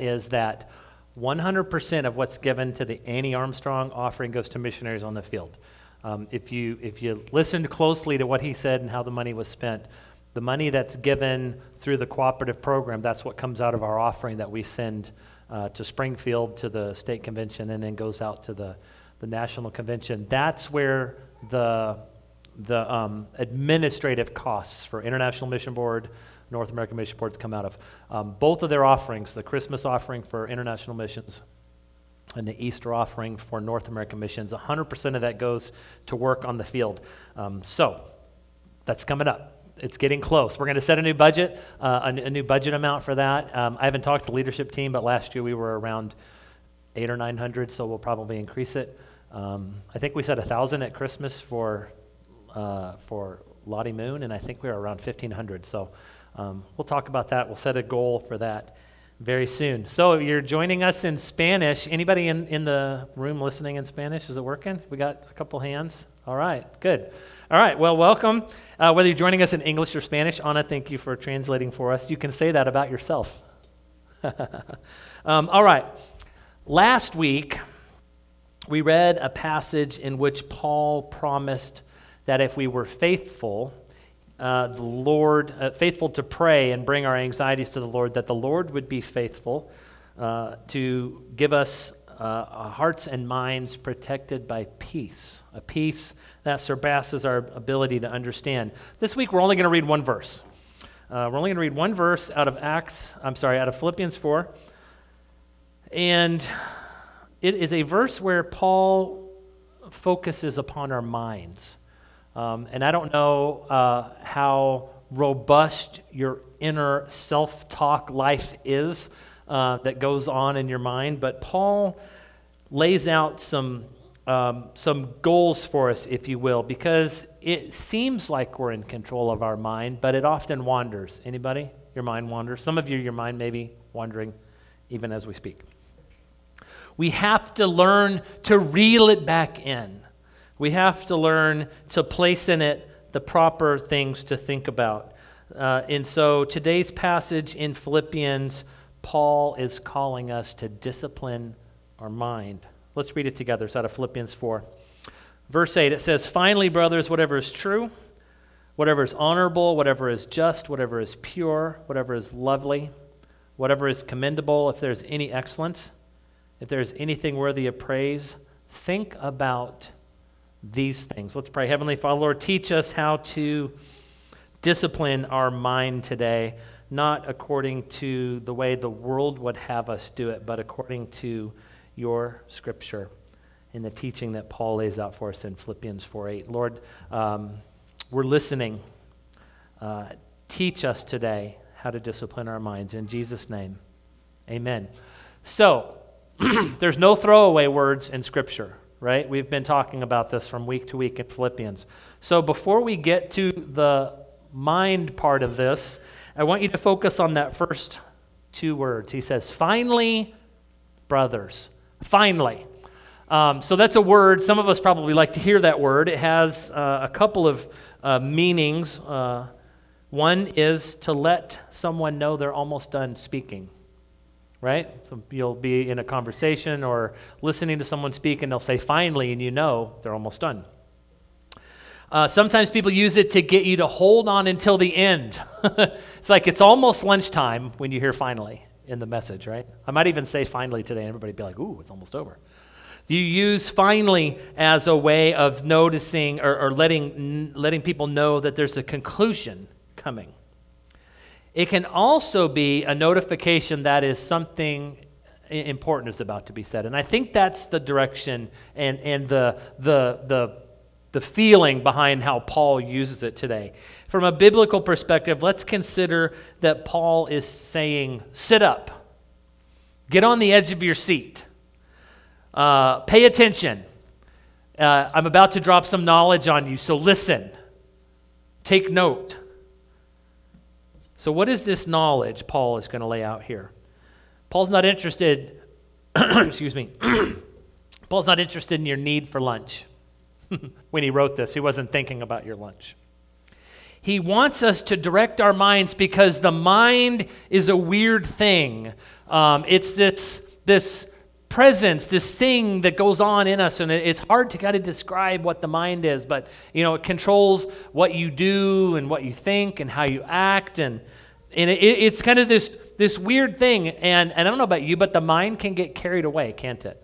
is that 100% of what's given to the Annie Armstrong offering goes to missionaries on the field. Um, if, you, if you listened closely to what he said and how the money was spent, the money that's given through the cooperative program, that's what comes out of our offering that we send uh, to Springfield, to the state convention, and then goes out to the, the national convention. That's where the, the um, administrative costs for International Mission Board, North American Mission Boards come out of. Um, both of their offerings, the Christmas offering for international missions and the Easter offering for North American missions, 100% of that goes to work on the field. Um, so that's coming up. It's getting close. We're going to set a new budget, uh, a, a, new budget amount for that. Um, I haven't talked to the leadership team, but last year we were around eight or 900, so we'll probably increase it. Um, I think we set a thousand at Christmas for uh, for Lottie Moon, and I think we were around 1,500. So um, we'll talk about that. We'll set a goal for that very soon. So if you're joining us in Spanish. Anybody in, in the room listening in Spanish? Is it working? We got a couple hands. All right, good. All right, well, welcome. Uh, whether you're joining us in English or Spanish, Anna, thank you for translating for us. You can say that about yourself. um, all right, last week we read a passage in which Paul promised that if we were faithful, uh, the Lord, uh, faithful to pray and bring our anxieties to the Lord, that the Lord would be faithful uh, to give us uh, hearts and minds protected by peace, a peace that surpasses our ability to understand. This week, we're only going to read one verse. Uh, we're only going to read one verse out of Acts, I'm sorry, out of Philippians 4. And it is a verse where Paul focuses upon our minds. Um, and I don't know uh, how robust your inner self talk life is uh, that goes on in your mind, but Paul lays out some, um, some goals for us, if you will, because it seems like we're in control of our mind, but it often wanders. Anybody? Your mind wanders? Some of you, your mind may be wandering even as we speak. We have to learn to reel it back in. We have to learn to place in it the proper things to think about. Uh, and so today's passage in Philippians, Paul is calling us to discipline our mind. Let's read it together. It's out of Philippians 4. Verse 8, it says, Finally, brothers, whatever is true, whatever is honorable, whatever is just, whatever is pure, whatever is lovely, whatever is commendable, if there's any excellence, if there's anything worthy of praise, think about these things. Let's pray. Heavenly Father, Lord, teach us how to discipline our mind today, not according to the way the world would have us do it, but according to your scripture in the teaching that Paul lays out for us in Philippians 4 8. Lord, um, we're listening. Uh, teach us today how to discipline our minds. In Jesus' name, amen. So, there's no throwaway words in Scripture right? We've been talking about this from week to week in Philippians. So before we get to the mind part of this, I want you to focus on that first two words. He says, finally, brothers. Finally. Um, so that's a word. Some of us probably like to hear that word. It has uh, a couple of uh, meanings. Uh, one is to let someone know they're almost done speaking right? So you'll be in a conversation or listening to someone speak, and they'll say finally, and you know they're almost done. Uh, sometimes people use it to get you to hold on until the end. it's like it's almost lunchtime when you hear finally in the message, right? I might even say finally today, and everybody be like, ooh, it's almost over. You use finally as a way of noticing or, or letting, letting people know that there's a conclusion coming. It can also be a notification that is something important is about to be said. And I think that's the direction and, and the, the, the, the feeling behind how Paul uses it today. From a biblical perspective, let's consider that Paul is saying, sit up, get on the edge of your seat, uh, pay attention. Uh, I'm about to drop some knowledge on you, so listen, take note. So, what is this knowledge Paul is going to lay out here? Paul's not interested, excuse me, Paul's not interested in your need for lunch. when he wrote this, he wasn't thinking about your lunch. He wants us to direct our minds because the mind is a weird thing. Um, it's this, this presence, this thing that goes on in us, and it's hard to kind of describe what the mind is, but you know, it controls what you do and what you think and how you act, and and it, it's kind of this this weird thing. And and I don't know about you, but the mind can get carried away, can't it?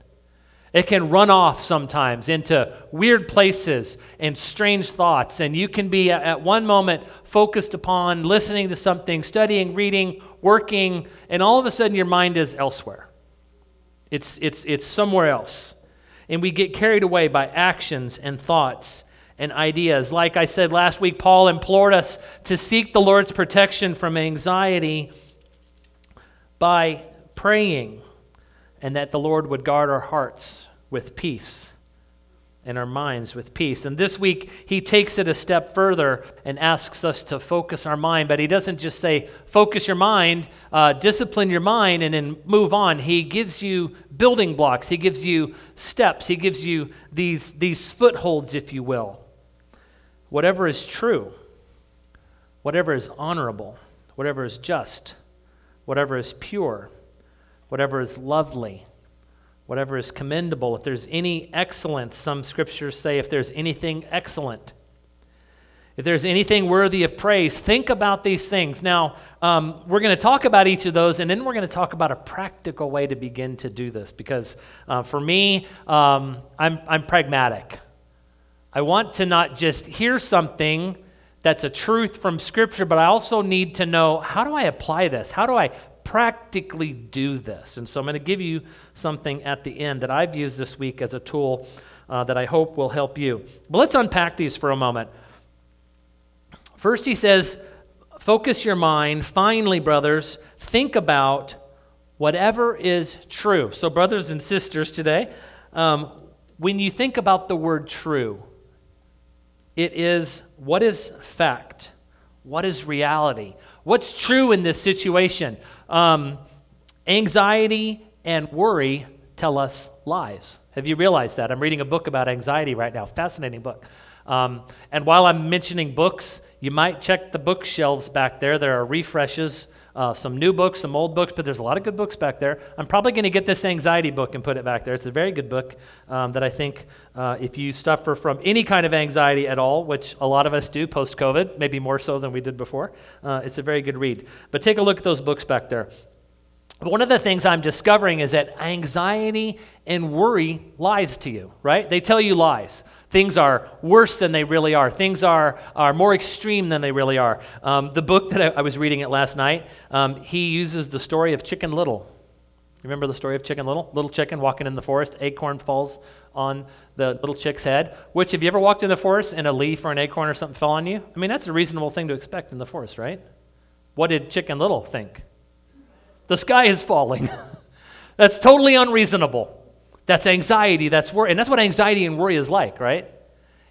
It can run off sometimes into weird places and strange thoughts. And you can be at one moment focused upon listening to something, studying, reading, working, and all of a sudden your mind is elsewhere. It's, it's, it's somewhere else. And we get carried away by actions and thoughts and ideas. Like I said last week, Paul implored us to seek the Lord's protection from anxiety by praying and that the Lord would guard our hearts with peace and our minds with peace. And this week, he takes it a step further and asks us to focus our mind. But he doesn't just say, focus your mind, uh, discipline your mind, and then move on. He gives you building blocks, he gives you steps, he gives you these, these footholds, if you will. Whatever is true, whatever is honorable, whatever is just, whatever is pure whatever is lovely, whatever is commendable, if there's any excellence, some scriptures say, if there's anything excellent, if there's anything worthy of praise, think about these things. Now, um, we're going to talk about each of those, and then we're going to talk about a practical way to begin to do this. Because uh, for me, um, I'm, I'm pragmatic. I want to not just hear something that's a truth from Scripture, but I also need to know how do I apply this? How do I practically do this. And so I'm going to give you something at the end that I've used this week as a tool uh, that I hope will help you. But let's unpack these for a moment. First, he says, focus your mind. Finally, brothers, think about whatever is true. So, brothers and sisters, today, um, when you think about the word true, it is what is fact? What is reality? What's true in this situation? Um, anxiety and worry tell us lies. Have you realized that? I'm reading a book about anxiety right now, fascinating book. Um, and while I'm mentioning books, you might check the bookshelves back there. There are refreshes, uh, some new books, some old books, but there's a lot of good books back there. I'm probably going to get this anxiety book and put it back there. It's a very good book um, that I think uh, if you suffer from any kind of anxiety at all, which a lot of us do post COVID, maybe more so than we did before, uh, it's a very good read. But take a look at those books back there. One of the things I'm discovering is that anxiety and worry lies to you, right? They tell you lies. Things are worse than they really are. Things are, are more extreme than they really are. Um, the book that I, I, was reading it last night, um, he uses the story of Chicken Little. Remember the story of Chicken Little? Little chicken walking in the forest, acorn falls on the little chick's head. Which, have you ever walked in the forest and a leaf or an acorn or something fell on you? I mean, that's a reasonable thing to expect in the forest, right? What did Chicken Little think? The sky is falling. that's totally unreasonable. That's anxiety, that's worry. And that's what anxiety and worry is like, right?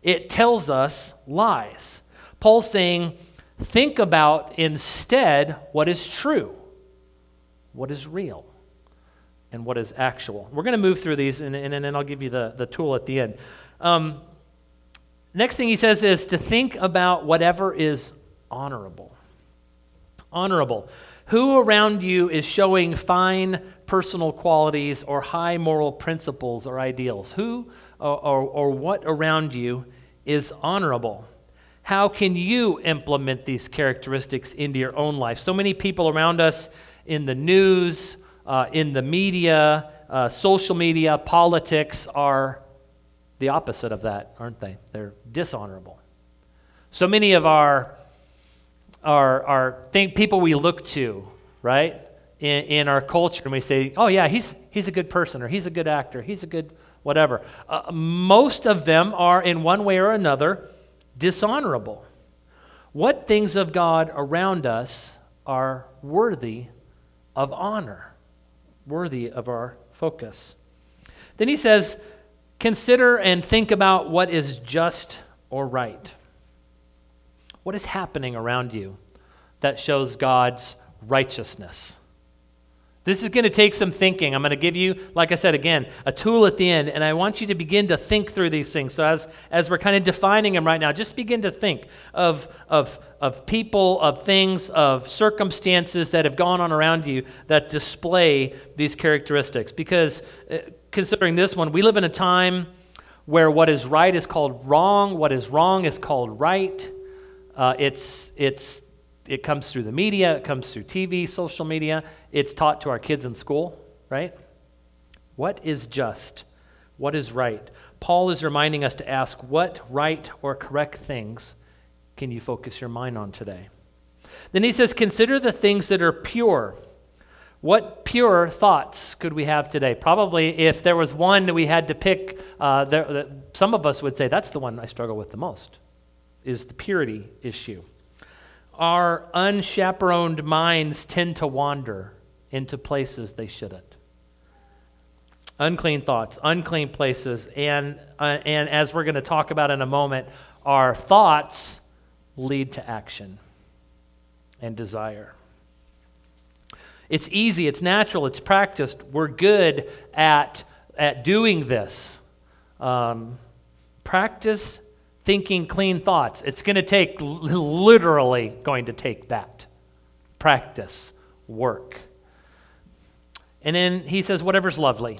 It tells us lies. Paul's saying, think about instead what is true, what is real, and what is actual. We're going to move through these, and, and, and, then I'll give you the, the tool at the end. Um, next thing he says is to think about whatever is honorable. Honorable. Who around you is showing fine personal qualities or high moral principles or ideals? Who or, or, or what around you is honorable? How can you implement these characteristics into your own life? So many people around us in the news, uh, in the media, uh, social media, politics are the opposite of that, aren't they? They're dishonorable. So many of our our, are think, people we look to, right, in, in our culture, and we say, oh, yeah, he's, he's a good person, or he's a good actor, he's a good whatever. Uh, most of them are, in one way or another, dishonorable. What things of God around us are worthy of honor, worthy of our focus? Then he says, consider and think about what is just or right. What is happening around you that shows God's righteousness This is going to take some thinking. I'm going to give you, like I said again, a tool at the end, and I want you to begin to think through these things. So, as, as we're kind of defining them right now, just begin to think of, of, of people, of things, of circumstances that have gone on around you that display these characteristics. Because uh, considering this one, we live in a time where what is right is called wrong, what is wrong is called right. Uh, it's, it's it comes through the media, it comes through TV, social media, it's taught to our kids in school, right? What is just? What is right? Paul is reminding us to ask what right or correct things can you focus your mind on today? Then he says, consider the things that are pure. What pure thoughts could we have today? Probably, if there was one that we had to pick, uh, there, some of us would say that's the one I struggle with the most, is the purity issue our unchaperoned minds tend to wander into places they shouldn't. Unclean thoughts, unclean places, and, uh, and as we're going to talk about in a moment, our thoughts lead to action and desire. It's easy, it's natural, it's practiced. We're good at, at doing this. Um, practice thinking clean thoughts. It's going to take, literally, going to take that practice, work. And then he says, whatever's lovely.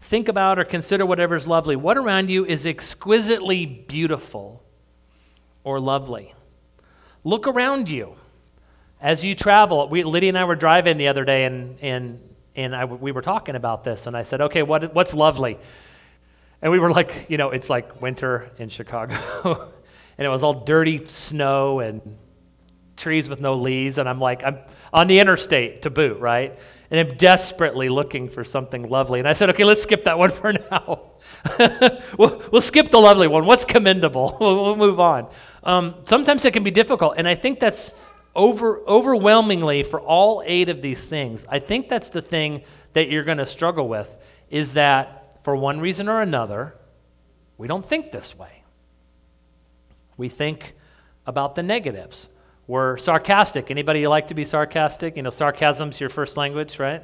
Think about or consider whatever's lovely. What around you is exquisitely beautiful or lovely? Look around you as you travel. We, Lydia and I were driving the other day, and, and, and I, we were talking about this, and I said, okay, what, what's lovely? And we were like, you know, it's like winter in Chicago. and it was all dirty snow and trees with no leaves. And I'm like, I'm on the interstate to boot, right? And I'm desperately looking for something lovely. And I said, okay, let's skip that one for now. we'll, we'll, skip the lovely one. What's commendable? we'll, we'll move on. Um, sometimes it can be difficult. And I think that's over, overwhelmingly for all eight of these things. I think that's the thing that you're going to struggle with is that for one reason or another, we don't think this way. We think about the negatives. We're sarcastic. Anybody like to be sarcastic? You know, sarcasm's your first language, right?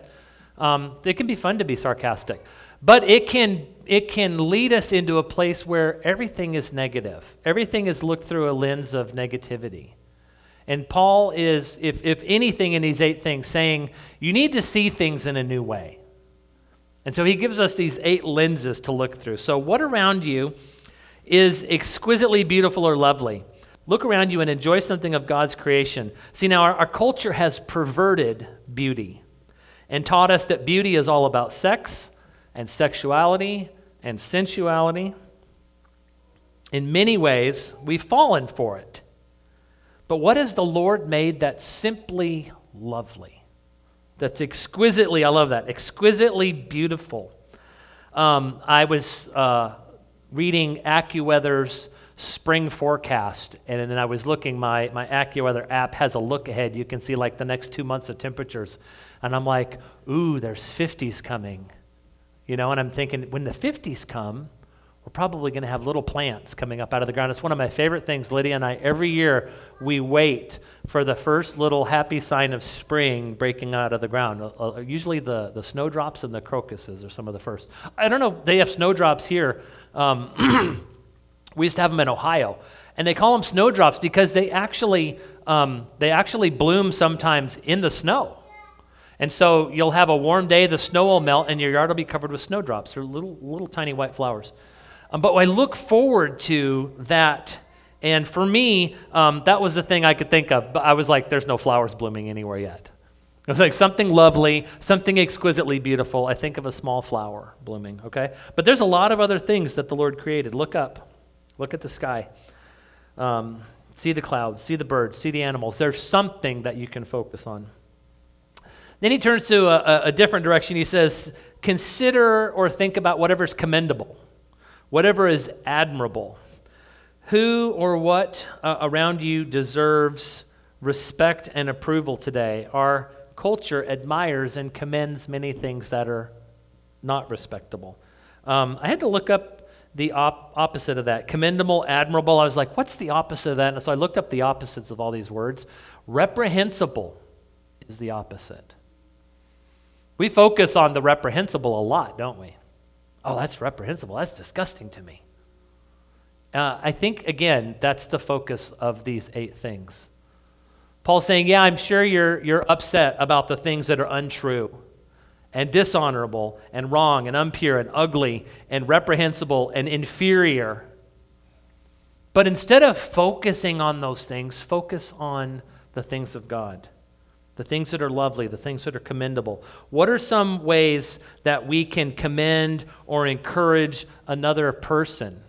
Um, it can be fun to be sarcastic, but it can it can lead us into a place where everything is negative. Everything is looked through a lens of negativity. And Paul is, if, if anything in these eight things, saying you need to see things in a new way. And so he gives us these eight lenses to look through. So, what around you is exquisitely beautiful or lovely? Look around you and enjoy something of God's creation. See, now our, our culture has perverted beauty and taught us that beauty is all about sex and sexuality and sensuality. In many ways, we've fallen for it. But what has the Lord made that's simply lovely? That's exquisitely, I love that, exquisitely beautiful. Um, I was uh, reading AccuWeather's spring forecast, and then I was looking, my, my AccuWeather app has a look ahead. You can see like the next two months of temperatures. And I'm like, ooh, there's 50s coming. You know, and I'm thinking, when the 50s come, we're probably going to have little plants coming up out of the ground. It's one of my favorite things, Lydia and I. Every year, we wait for the first little happy sign of spring breaking out of the ground. Uh, uh, usually, the, the snowdrops and the crocuses are some of the first. I don't know, they have snowdrops here. Um, we used to have them in Ohio. And they call them snowdrops because they actually, um, they actually bloom sometimes in the snow. And so you'll have a warm day, the snow will melt, and your yard will be covered with snowdrops. They're little, little tiny white flowers. Um, but I look forward to that. And for me, um, that was the thing I could think of. But I was like, there's no flowers blooming anywhere yet. It was like something lovely, something exquisitely beautiful. I think of a small flower blooming, okay? But there's a lot of other things that the Lord created. Look up, look at the sky, um, see the clouds, see the birds, see the animals. There's something that you can focus on. Then he turns to a, a different direction. He says, Consider or think about whatever's commendable whatever is admirable. Who or what uh, around you deserves respect and approval today? Our culture admires and commends many things that are not respectable. Um, I had to look up the op- opposite of that commendable, admirable. I was like, what's the opposite of that? And so I looked up the opposites of all these words. Reprehensible is the opposite. We focus on the reprehensible a lot, don't we? Oh, that's reprehensible. That's disgusting to me. Uh, I think, again, that's the focus of these eight things. Paul's saying, Yeah, I'm sure you're, you're upset about the things that are untrue and dishonorable and wrong and impure and ugly and reprehensible and inferior. But instead of focusing on those things, focus on the things of God the things that are lovely, the things that are commendable. What are some ways that we can commend or encourage another person?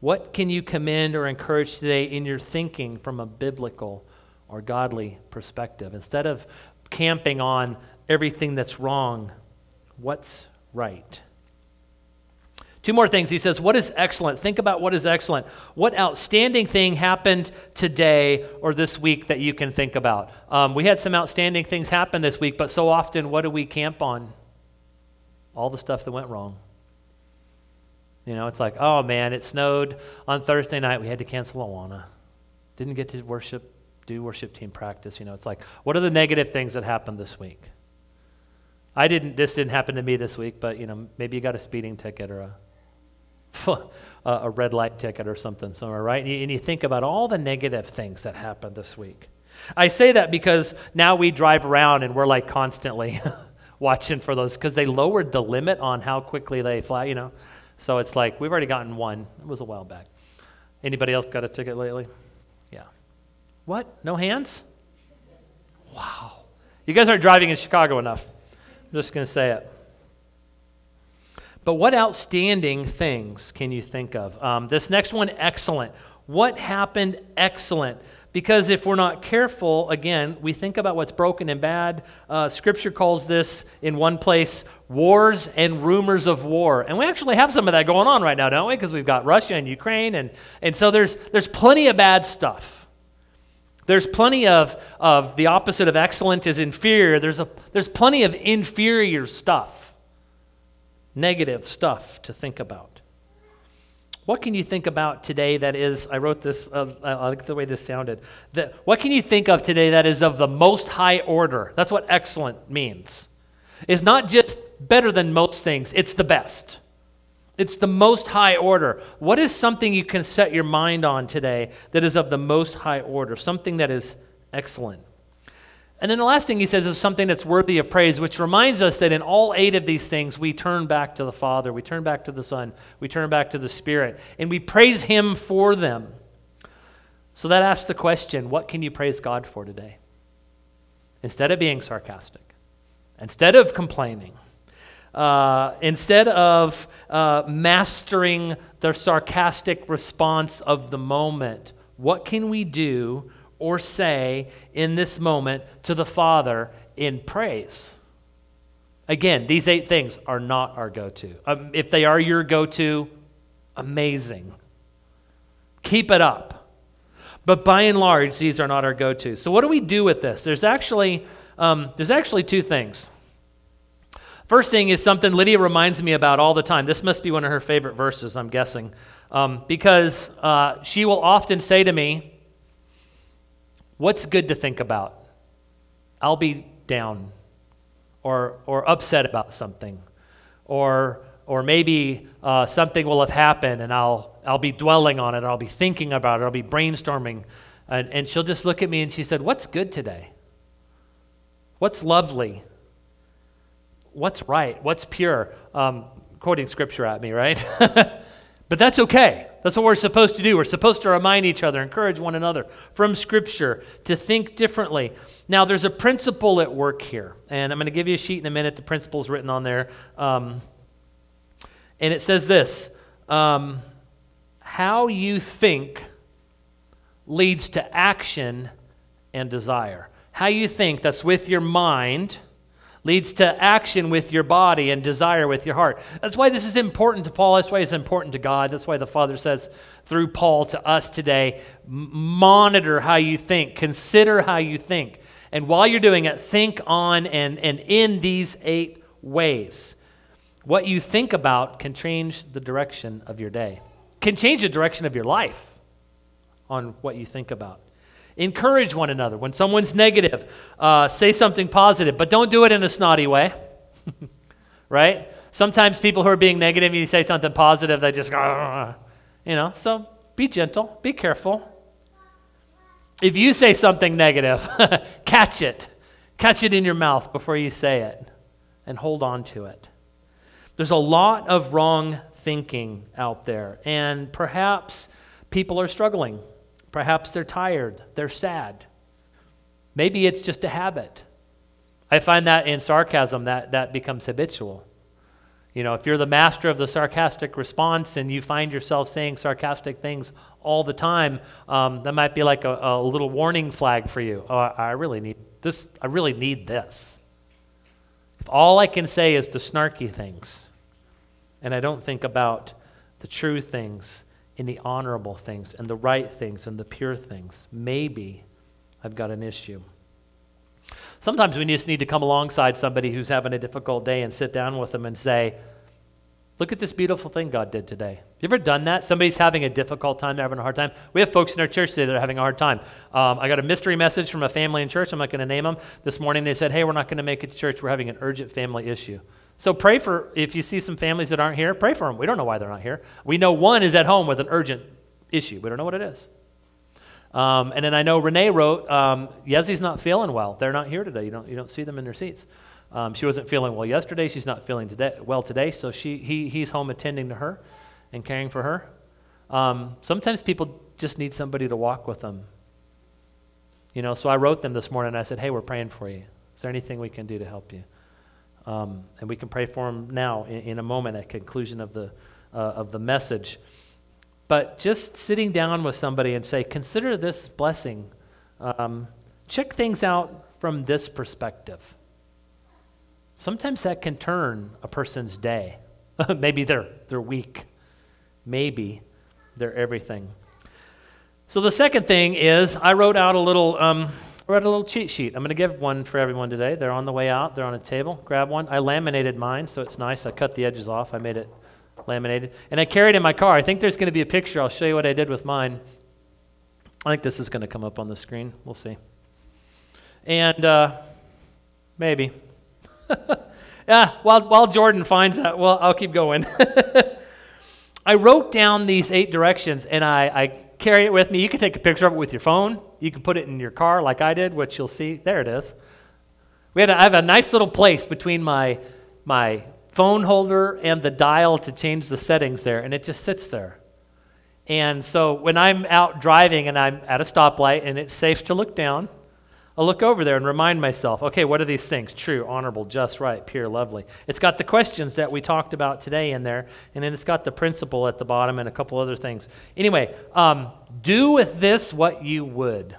What can you commend or encourage today in your thinking from a biblical or godly perspective? Instead of camping on everything that's wrong, what's right? Two more things. He says, What is excellent? Think about what is excellent. What outstanding thing happened today or this week that you can think about? Um, we had some outstanding things happen this week, but so often, what do we camp on? All the stuff that went wrong. You know, it's like, oh man, it snowed on Thursday night. We had to cancel Awana. Didn't get to worship, do worship team practice. You know, it's like, what are the negative things that happened this week? I didn't, this didn't happen to me this week, but you know, maybe you got a speeding ticket or a a red light ticket or something somewhere, right? And you, and you think about all the negative things that happened this week. I say that because now we drive around and we're like constantly watching for those because they lowered the limit on how quickly they fly, you know. So it's like we've already gotten one. It was a while back. Anybody else got a ticket lately? Yeah. What? No hands? Wow. You guys aren't driving in Chicago enough. I'm just going to say it. But what outstanding things can you think of? Um, this next one, excellent. What happened excellent? Because if we're not careful, again, we think about what's broken and bad. Uh, scripture calls this in one place wars and rumors of war. And we actually have some of that going on right now, don't we? Because we've got Russia and Ukraine. And, and so there's, there's plenty of bad stuff. There's plenty of, of the opposite of excellent is inferior. There's, a, there's plenty of inferior stuff negative stuff to think about. What can you think about today that is, I wrote this, uh, I like the way this sounded. That, what can you think of today that is of the most high order? That's what excellent means. It's not just better than most things, it's the best. It's the most high order. What is something you can set your mind on today that is of the most high order? Something that is excellent. And then the last thing he says is something that's worthy of praise, which reminds us that in all eight of these things, we turn back to the Father, we turn back to the Son, we turn back to the Spirit, and we praise Him for them. So that asks the question what can you praise God for today? Instead of being sarcastic, instead of complaining, uh, instead of uh, mastering the sarcastic response of the moment, what can we do or say in this moment to the Father in praise. Again, these eight things are not our go to. Um, if they are your go to, amazing. Keep it up. But by and large, these are not our go to. So, what do we do with this? There's actually, um, there's actually two things. First thing is something Lydia reminds me about all the time. This must be one of her favorite verses, I'm guessing. Um, because uh, she will often say to me, What's good to think about? I'll be down or, or upset about something. Or, or maybe uh, something will have happened and I'll, I'll be dwelling on it, I'll be thinking about it, I'll be brainstorming. And, and she'll just look at me and she said, What's good today? What's lovely? What's right? What's pure? Um, quoting scripture at me, right? but that's okay. That's what we're supposed to do. We're supposed to remind each other, encourage one another from Scripture to think differently. Now, there's a principle at work here, and I'm going to give you a sheet in a minute. The principle is written on there. Um, and it says this um, How you think leads to action and desire. How you think, that's with your mind leads to action with your body and desire with your heart. That's why this is important to Paul. That's why it's important to God. That's why the Father says through Paul to us today monitor how you think, consider how you think. And while you're doing it, think on and, and in these eight ways. What you think about can change the direction of your day, can change the direction of your life on what you think about. Encourage one another. When someone's negative, uh, say something positive, but don't do it in a snotty way. right? Sometimes people who are being negative, you say something positive, they just go, you know. So be gentle, be careful. If you say something negative, catch it. Catch it in your mouth before you say it and hold on to it. There's a lot of wrong thinking out there, and perhaps people are struggling. Perhaps they're tired, they're sad. Maybe it's just a habit. I find that in sarcasm that, that becomes habitual. You know, if you're the master of the sarcastic response and you find yourself saying sarcastic things all the time, um, that might be like a, a, little warning flag for you. Oh, I really need this. I really need this. If all I can say is the snarky things, and I don't think about the true things and the honorable things and the right things and the pure things, maybe I've got an issue. Sometimes we just need to come alongside somebody who's having a difficult day and sit down with them and say, Look at this beautiful thing God did today. You ever done that? Somebody's having a difficult time, they're having a hard time. We have folks in our church today that are having a hard time. Um, I got a mystery message from a family in church. I'm not going to name them. This morning they said, Hey, we're not going to make it to church. We're having an urgent family issue. So pray for, if you see some families that aren't here, pray for them. We don't know why they're not here. We know one is at home with an urgent issue. We don't know what it is. Um, and then I know Renee wrote, um, Yezi's not feeling well. They're not here today. You don't, you don't see them in their seats. Um, she wasn't feeling well yesterday. She's not feeling today, well today. So she, he, he's home attending to her and caring for her. Um, sometimes people just need somebody to walk with them. You know, so I wrote them this morning. I said, hey, we're praying for you. Is there anything we can do to help you? Um, and we can pray for them now in, in a moment at conclusion of the, uh, of the message. But just sitting down with somebody and say, consider this blessing. Um, check things out from this perspective. Sometimes that can turn a person's day. Maybe their, their week. Maybe their everything. So the second thing is I wrote out a little um, wrote a little cheat sheet. I'm going to give one for everyone today. They're on the way out. They're on a table. Grab one. I laminated mine, so it's nice. I cut the edges off. I made it laminated. And I carried it in my car. I think there's going to be a picture. I'll show you what I did with mine. I think this is going to come up on the screen. We'll see. And uh, maybe. yeah, while, while Jordan finds that, well, I'll keep going. I wrote down these eight directions and I, I carry it with me. You can take a picture of it with your phone. You can put it in your car like I did, which you'll see. There it is. We had a, I have a nice little place between my, my phone holder and the dial to change the settings there, and it just sits there. And so when I'm out driving and I'm at a stoplight and it's safe to look down, I'll look over there and remind myself, okay, what are these things? True, honorable, just, right, pure, lovely. It's got the questions that we talked about today in there, and then it's got the principle at the bottom and a couple other things. Anyway, um, do with this what you would.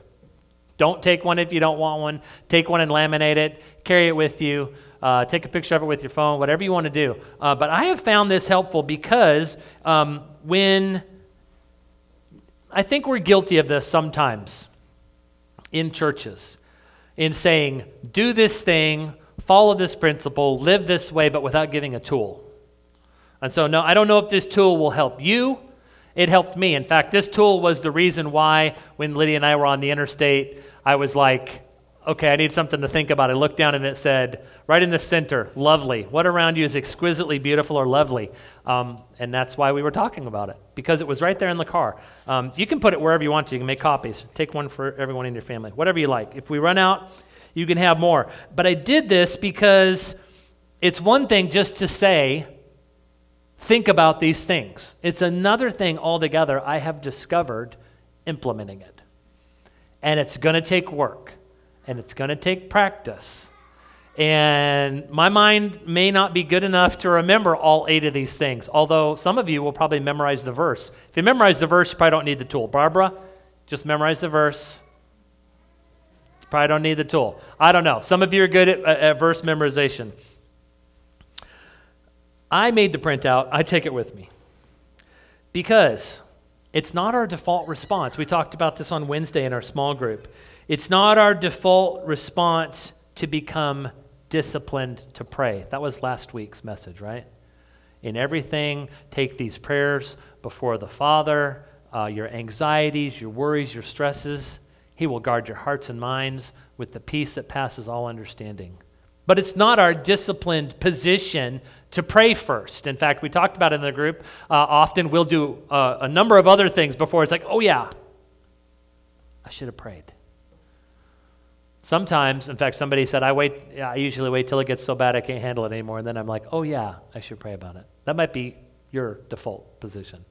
Don't take one if you don't want one. Take one and laminate it. Carry it with you. Uh, take a picture of it with your phone, whatever you want to do. Uh, but I have found this helpful because um, when I think we're guilty of this sometimes in churches in saying, do this thing, follow this principle, live this way, but without giving a tool. And so, no, I don't know if this tool will help you. It helped me. In fact, this tool was the reason why, when Lydia and I were on the interstate, I was like, okay, I need something to think about. I looked down and it said, right in the center, lovely. What around you is exquisitely beautiful or lovely? Um, and that's why we were talking about it, because it was right there in the car. Um, you can put it wherever you want to. You can make copies. Take one for everyone in your family, whatever you like. If we run out, you can have more. But I did this because it's one thing just to say, think about these things. It's another thing altogether I have discovered implementing it. And it's going to take work and it's going to take practice. And my mind may not be good enough to remember all eight of these things, although some of you will probably memorize the verse. If you memorize the verse, you probably don't need the tool. Barbara, just memorize the verse. You probably don't need the tool. I don't know. Some of you are good at, at verse memorization. I made the printout, I take it with me. Because it's not our default response. We talked about this on Wednesday in our small group. It's not our default response to become disciplined to pray. That was last week's message, right? In everything, take these prayers before the Father, uh, your anxieties, your worries, your stresses. He will guard your hearts and minds with the peace that passes all understanding. But it's not our disciplined position to pray first. In fact, we talked about it in the group. Uh, often we'll do uh, a number of other things before it's like, oh, yeah, I should have prayed. Sometimes, in fact, somebody said, I wait, I usually wait till it gets so bad I can't handle it anymore. And then I'm like, oh, yeah, I should pray about it. That might be your default position.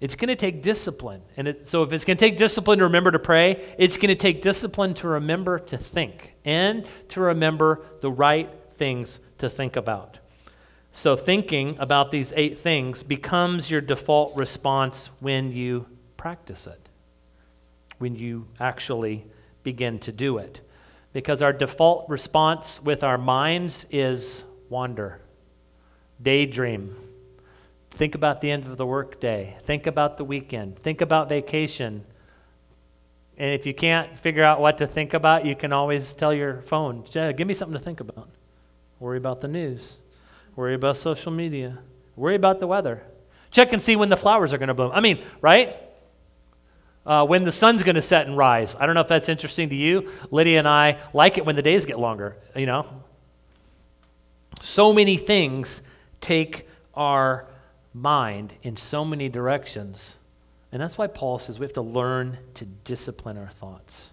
It's going to take discipline. And it, so, if it's going to take discipline to remember to pray, it's going to take discipline to remember to think and to remember the right things to think about. So, thinking about these eight things becomes your default response when you practice it, when you actually begin to do it. Because our default response with our minds is wander, daydream, Think about the end of the workday. Think about the weekend. Think about vacation. And if you can't figure out what to think about, you can always tell your phone, give me something to think about. Worry about the news. Worry about social media. Worry about the weather. Check and see when the flowers are going to bloom. I mean, right? Uh, when the sun's going to set and rise. I don't know if that's interesting to you. Lydia and I like it when the days get longer, you know? So many things take our mind in so many directions. And that's why Paul says we have to learn to discipline our thoughts.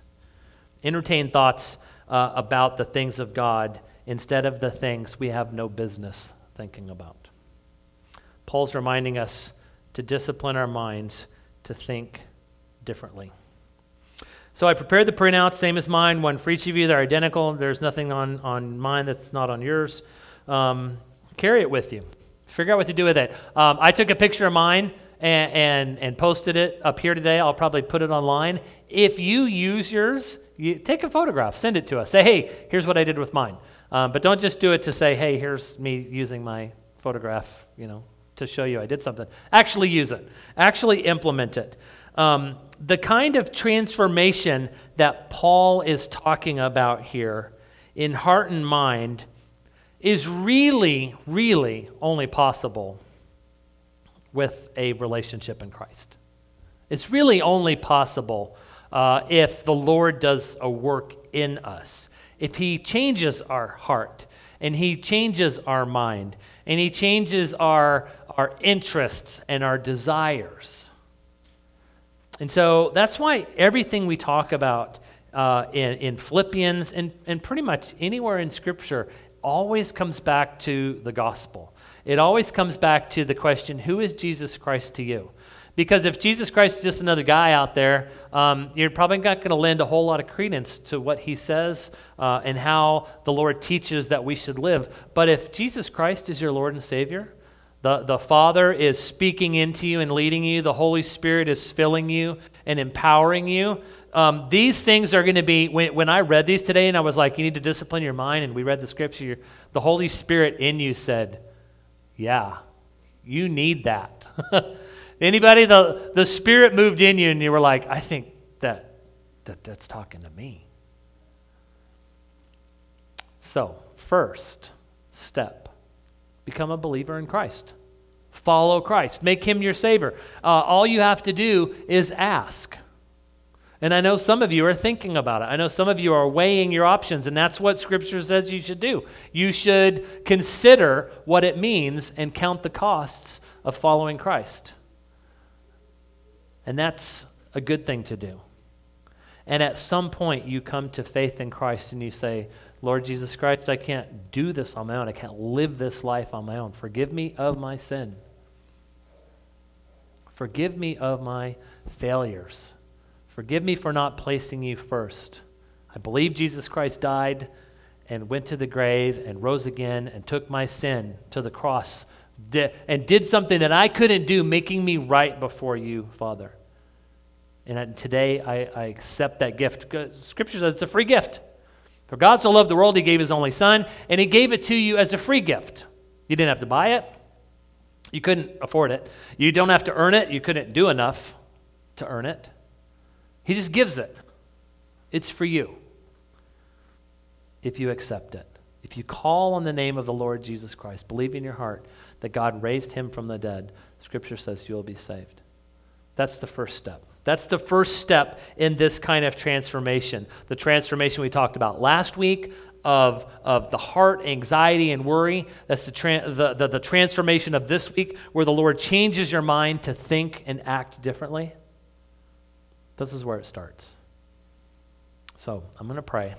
Entertain thoughts uh, about the things of God instead of the things we have no business thinking about. Paul's reminding us to discipline our minds to think differently. So I prepared the printout, same as mine, one for each of you. They're identical. There's nothing on, on mine that's not on yours. Um, carry it with you. Figure out what to do with it. Um, I took a picture of mine and, and, and posted it up here today. I'll probably put it online. If you use yours, you take a photograph, send it to us. Say, hey, here's what I did with mine. Um, but don't just do it to say, hey, here's me using my photograph, you know, to show you I did something. Actually use it. Actually implement it. Um, the kind of transformation that Paul is talking about here in heart and mind is really, really only possible with a relationship in Christ. It's really only possible uh, if the Lord does a work in us, if He changes our heart and He changes our mind and He changes our, our interests and our desires. And so that's why everything we talk about uh, in, in Philippians and, and pretty much anywhere in Scripture always comes back to the gospel. It always comes back to the question who is Jesus Christ to you? Because if Jesus Christ is just another guy out there, um, you're probably not going to lend a whole lot of credence to what he says uh, and how the Lord teaches that we should live. But if Jesus Christ is your Lord and Savior, the, the Father is speaking into you and leading you, the Holy Spirit is filling you and empowering you, um, these things are going to be, when, when I read these today and I was like, you need to discipline your mind, and we read the scripture, the Holy Spirit in you said, yeah, you need that. Anybody, the, the Spirit moved in you and you were like, I think that, that that's talking to me. So, first step become a believer in Christ. Follow Christ. Make him your Savior. Uh, all you have to do is ask. And I know some of you are thinking about it. I know some of you are weighing your options, and that's what Scripture says you should do. You should consider what it means and count the costs of following Christ. And that's a good thing to do. And at some point, you come to faith in Christ and you say, Lord Jesus Christ, I can't do this on my own. I can't live this life on my own. Forgive me of my sin. Forgive me of my failures. Forgive me for not placing you first. I believe Jesus Christ died and went to the grave and rose again and took my sin to the cross and did something that I couldn't do, making me right before you, Father. And today I, I accept that gift. Scripture says it's a free gift. For God so loved the world, he gave his only Son, and he gave it to you as a free gift. You didn't have to buy it, you couldn't afford it, you don't have to earn it, you couldn't do enough to earn it. He just gives it. It's for you if you accept it. If you call on the name of the Lord Jesus Christ, believe in your heart that God raised him from the dead, Scripture says you will be saved. That's the first step. That's the first step in this kind of transformation. The transformation we talked about last week of, of the heart, anxiety, and worry. That's the, tra- the, the, the transformation of this week where the Lord changes your mind to think and act differently. This is where it starts. So I'm going to pray.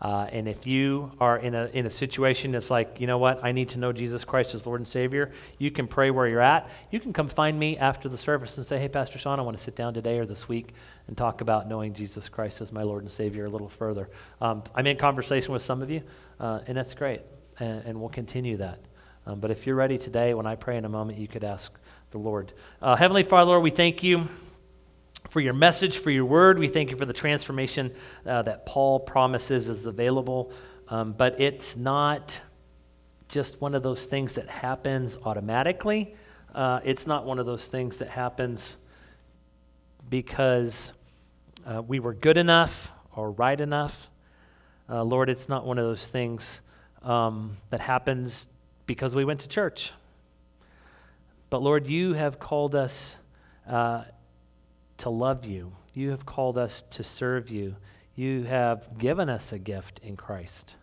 Uh, and if you are in a, in a situation that's like, you know what, I need to know Jesus Christ as Lord and Savior, you can pray where you're at. You can come find me after the service and say, hey, Pastor Sean, I want to sit down today or this week and talk about knowing Jesus Christ as my Lord and Savior a little further. Um, I'm in conversation with some of you, uh, and that's great, and, and we'll continue that. Um, but if you're ready today, when I pray in a moment, you could ask the Lord. Uh, Heavenly Father, Lord, we thank you for your message, for your word. We thank you for the transformation uh, that Paul promises is available. Um, but it's not just one of those things that happens automatically. Uh, it's not one of those things that happens because uh, we were good enough or right enough. Uh, Lord, it's not one of those things um, that happens because we went to church. But Lord, you have called us uh, to love you. You have called us to serve you. You have given us a gift in Christ.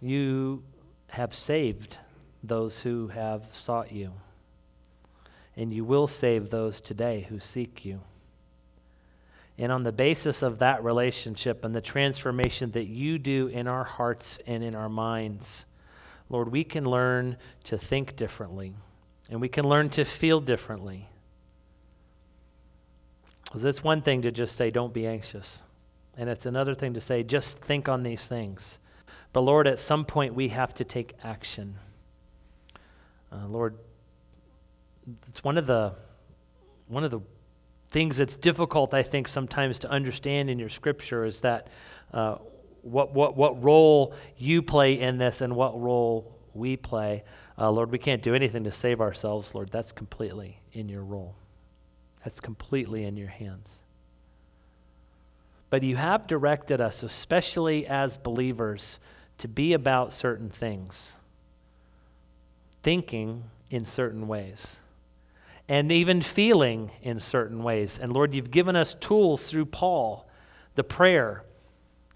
You have saved those who have sought you. And you will save those today who seek you. And on the basis of that relationship and the transformation that you do in our hearts and in our minds, Lord, we can learn to think differently and we can learn to feel differently. Because it's one thing to just say, don't be anxious. And it's another thing to say, just think on these things. But Lord, at some point we have to take action. Uh, Lord, it's one of the one of the things that's difficult, I think, sometimes to understand in your scripture is that uh, what, what, what role you play in this and what role we play. Uh, Lord, we can't do anything to save ourselves, Lord. That's completely in your role. That's completely in your hands. But you have directed us, especially as believers, to be about certain things, thinking in certain ways, and even feeling in certain ways. And Lord, you've given us tools through Paul, the prayer,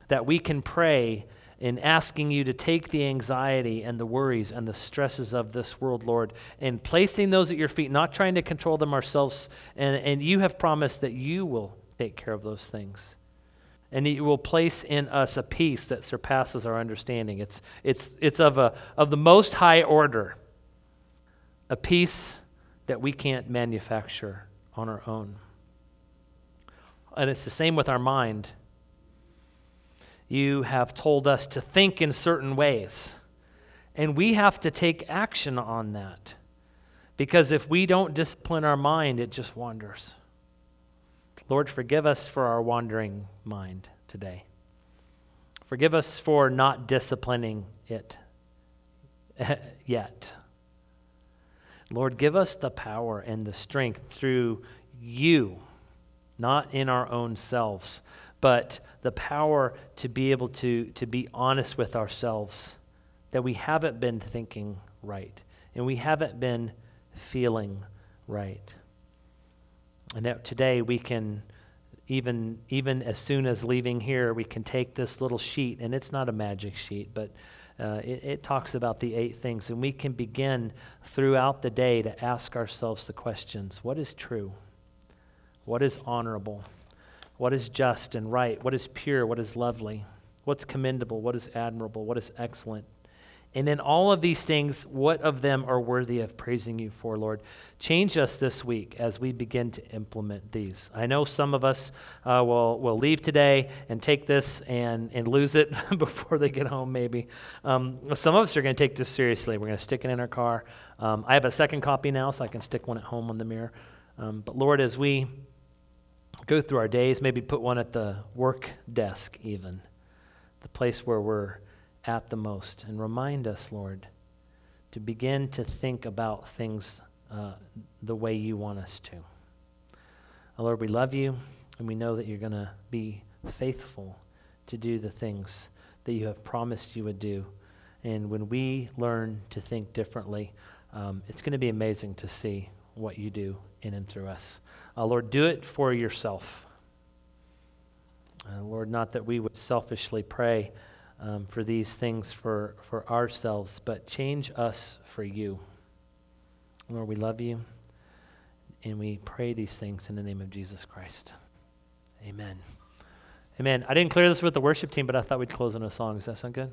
that we can pray in asking you to take the anxiety and the worries and the stresses of this world, Lord, and placing those at your feet, not trying to control them ourselves. And, and you have promised that you will take care of those things. And you will place in us a peace that surpasses our understanding. It's, it's, it's of, a, of the most high order, a peace that we can't manufacture on our own. And it's the same with our mind you have told us to think in certain ways. And we have to take action on that. Because if we don't discipline our mind, it just wanders. Lord, forgive us for our wandering mind today. Forgive us for not disciplining it yet. Lord, give us the power and the strength through you, not in our own selves, but the power to be able to, to be honest with ourselves that we haven't been thinking right and we haven't been feeling right. And that today we can, even, even as soon as leaving here, we can take this little sheet, and it's not a magic sheet, but uh, it, it talks about the eight things, and we can begin throughout the day to ask ourselves the questions what is true? What is honorable? What is just and right, what is pure, what is lovely, what's commendable, what is admirable, what is excellent. And in all of these things, what of them are worthy of praising you for, Lord? Change us this week as we begin to implement these. I know some of us uh, will, will leave today and take this and, and lose it before they get home, maybe. Um, some of us are going to take this seriously. We're going to stick it in our car. Um, I have a second copy now, so I can stick one at home on the mirror. Um, but Lord, as we go through our days, maybe put one at the work desk, even, the place where we're at the most. And remind us, Lord, to begin to think about things uh, the way you want us to. Oh, Lord, we love you, and we know that you're going to be faithful to do the things that you have promised you would do. And when we learn to think differently, um, it's going to be amazing to see what you do in and through us. Uh, Lord, do it for yourself. Uh, Lord, not that we would selfishly pray um, for these things for, for ourselves, but change us for you. Lord, we love you, and we pray these things in the name of Jesus Christ. Amen. Amen. I didn't clear this with the worship team, but I thought we'd close in a song. Does that sound good?